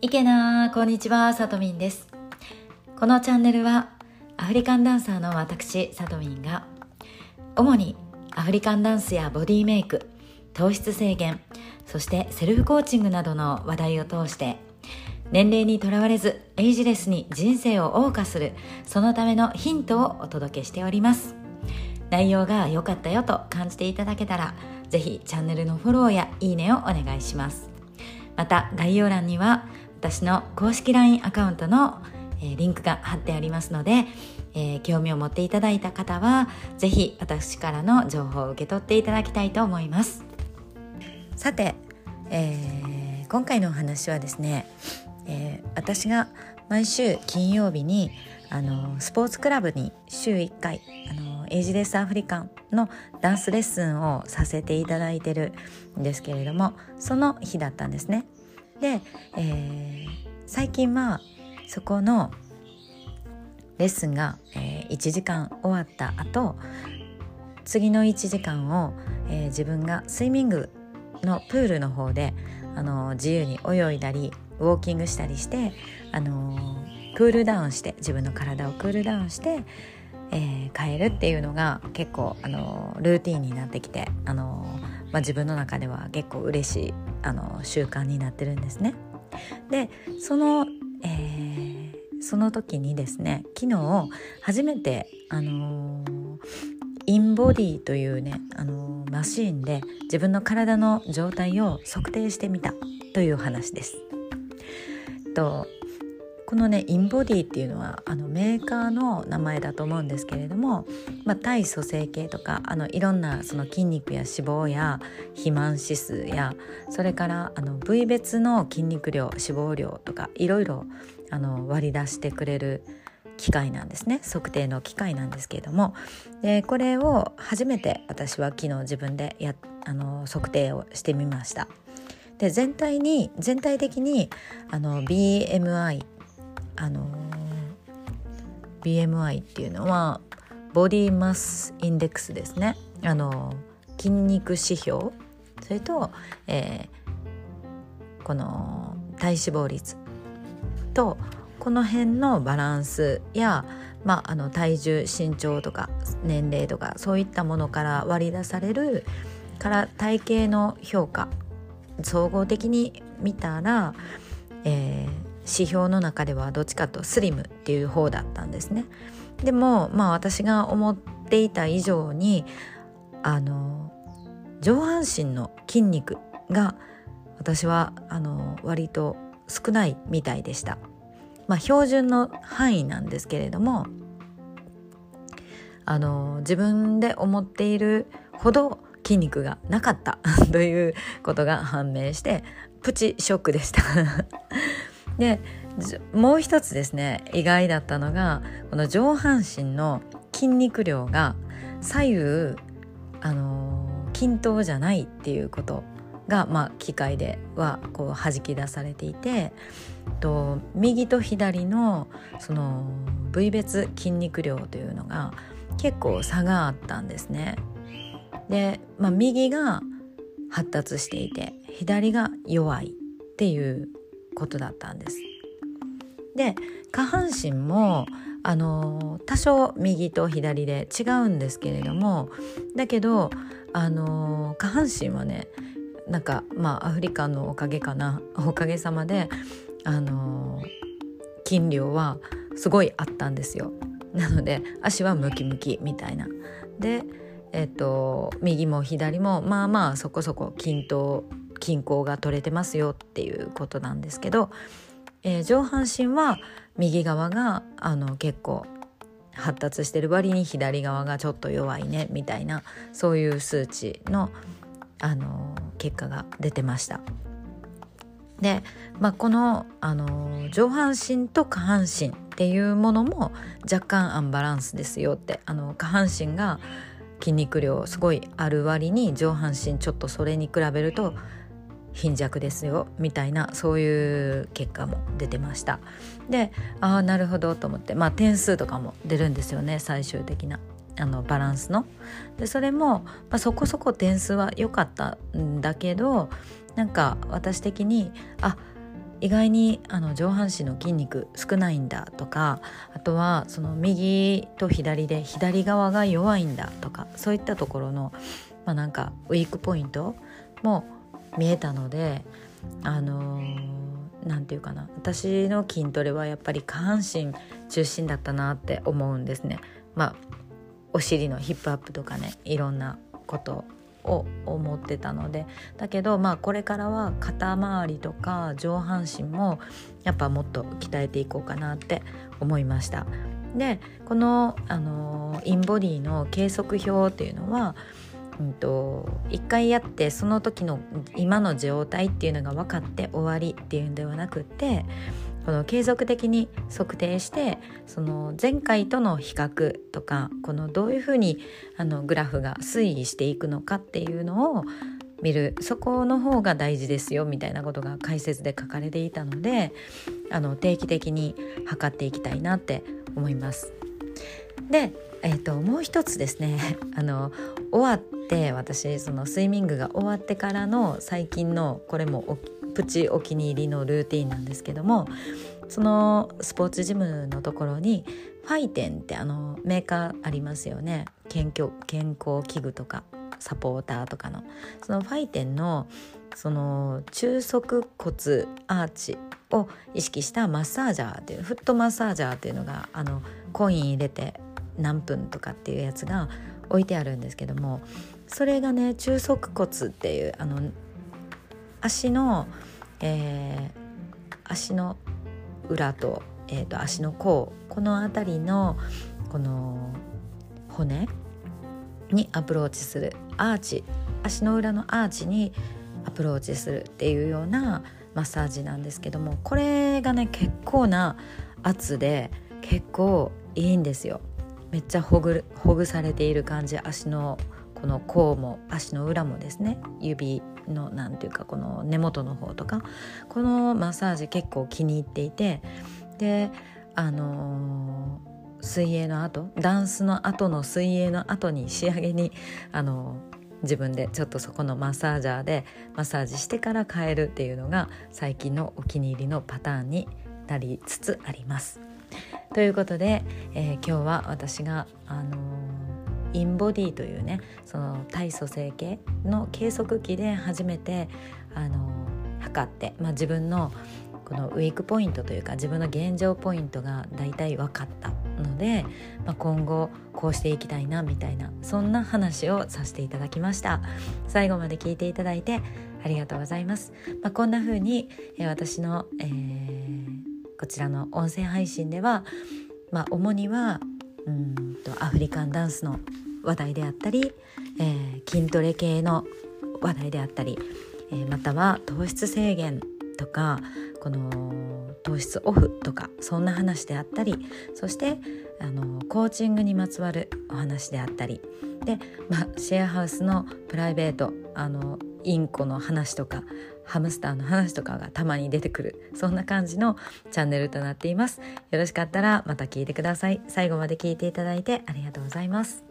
いけなこんにちは、さとみんです。このチャンネルはアフリカンダンサーの私、さとみんが主にアフリカンダンスやボディメイク、糖質制限、そしてセルフコーチングなどの話題を通して年齢にとらわれずエイジレスに人生を謳歌するそのためのヒントをお届けしております内容が良かったよと感じていただけたらぜひチャンネルのフォローやいいねをお願いしますまた概要欄には私の公式 LINE アカウントの、え、リンクが貼ってありますので、えー、興味を持っていただいた方はぜひ私からの情報を受け取っていただきたいと思いますさて、えー、今回のお話はですね、え私が毎週金曜日にあのスポーツクラブに週1回あのエイジレスアフリカンのダンスレッスンをさせていただいてるんですけれどもその日だったんですね。で、えー、最近はそこのレッスンが、えー、1時間終わった後次の1時間を、えー、自分がスイミングのプールの方であの自由に泳いだりウォーキングしたりして、あのクールダウンして自分の体をクールダウンして、えー、変えるっていうのが結構、あのルーティンになってきて、あのまあ、自分の中では結構嬉しいあの習慣になってるんですね。でその、えー、その時にですね昨日初めて、あのー、インボディというね、あのー、マシーンで自分の体の状態を測定してみたという話です。とこのねインボディっていうのはあのメーカーの名前だと思うんですけれども、まあ、体組成計とかあのいろんなその筋肉や脂肪や肥満指数やそれからあの部位別の筋肉量脂肪量とかいろいろあの割り出してくれる機械なんですね測定の機械なんですけれどもでこれを初めて私は昨日自分でやあの測定をしてみました。で全体に全体的にあの BMI あの BMI っていうのはボディマスインデックスですね。あの筋肉指標。それと、えー、この体脂肪率。とこの辺のバランスや、まあ、あの体重身長とか年齢とかそういったものから割り出されるから体型の評価。総合的に見たら、えー、指標の中ではどっちかとスリムっていう方だったんですね。でもまあ私が思っていた以上にあの上半身の筋肉が私はあの割と少ないみたいでした。まあ標準の範囲なんですけれどもあの自分で思っているほど筋肉がなかったということが判明してプチショックでしたでもう一つですね意外だったのがこの上半身の筋肉量が左右あの均等じゃないっていうことが、まあ、機械ではこう弾き出されていてと右と左のその部位別筋肉量というのが結構差があったんですね。で、まあ、右が発達していて左が弱いっていうことだったんです。で下半身もあの多少右と左で違うんですけれどもだけどあの下半身はねなんかまあアフリカのおかげかなおかげさまであの筋量はすごいあったんですよ。なので足はムキムキみたいな。でえっと右も左もまあまあそこそこ均等均衡が取れてますよっていうことなんですけど、えー、上半身は右側があの結構発達してる割に左側がちょっと弱いねみたいなそういう数値のあの結果が出てました。で、まあ、このあの上半身と下半身っていうものも若干アンバランスですよってあの下半身が筋肉量すごいある割に上半身ちょっとそれに比べると貧弱ですよみたいなそういう結果も出てました。でああなるほどと思ってまあ点数とかも出るんですよね最終的なあのバランスの。でそれも、まあ、そこそこ点数は良かったんだけどなんか私的にあ意外にあの上半身の筋肉少ないんだとかあとはその右と左で左側が弱いんだとかそういったところの、まあ、なんかウィークポイントも見えたのであの何、て言うかな私の筋トレはやっぱり下半身中心だったなって思うんですね。まあお尻のヒップアップとかねいろんなことを思ってたのでだけどまあこれからは肩周りとか上半身もやっぱもっと鍛えていこうかなって思いました。でこの、あのインボディの計測表っていうのはうんと、一回やってその時の今の状態っていうのが分かって終わりっていうんではなくってこの継続的に測定してその前回との比較とかこのどういうふうにあのグラフが推移していくのかっていうのを見るそこの方が大事ですよみたいなことが解説で書かれていたのであの定期的に測っていきたいなって思います。で、えーと、もう一つですね あの終わって私そのスイミングが終わってからの最近のこれもプチお気に入りのルーティンなんですけどもそのスポーツジムのところにファイテンってあのメーカーありますよね。健康健康器具とかサポーターとかの。そのファイテンのその中足骨アーチを意識したマッサージャーっていうフットマッサージャーっていうのがあのコイン入れて何分とかっていうやつが置いてあるんですけどもそれがね中足骨っていうあの足の、えー、足の裏と,、えーと、足の甲この辺りのこの骨にアプローチするアーチ足の裏のアーチにアプローチするっていうようなマッサージなんですけどもこれがね結構な圧で結構いいんですよ。めっちゃほぐほぐされている感じ足のこの甲も足の裏もですね。指の何ていうかこの根元の方とか。このマッサージ結構気に入っていて。であのー、水泳の後ダンスの後の水泳の後に仕上げにあのー自分でちょっとそこのマッサージャーでマッサージしてから変えるっていうのが最近のお気に入りのパターンになりつつあります。ということで、えー、今日は私が、あのー、インボディというねその体組成計の計測器で初めて、あのー、測って、まあ、自分のこのウィークポイントというか自分の現状ポイントが大体分かったので、まあ、今後こうしていきたいなみたいなそんな話をさせていただきました。最後まで聞いていただいてありがとうございます、まあ、こんな風に、え私の、えー、こちらの音声配信では、まあ、主にはうんとアフリカンダンスの話題であったり、えー、筋トレ系の話題であったり、えー、または糖質制限とかこの糖質オフとかそんな話であったりそしてあのコーチングにまつわるお話であったりで、まあ、シェアハウスのプライベートあのインコの話とかハムスターの話とかがたまに出てくるそんな感じのチャンネルとなっています。よろしかったらまた聞いてください。最後まで聞いていただいてありがとうございます。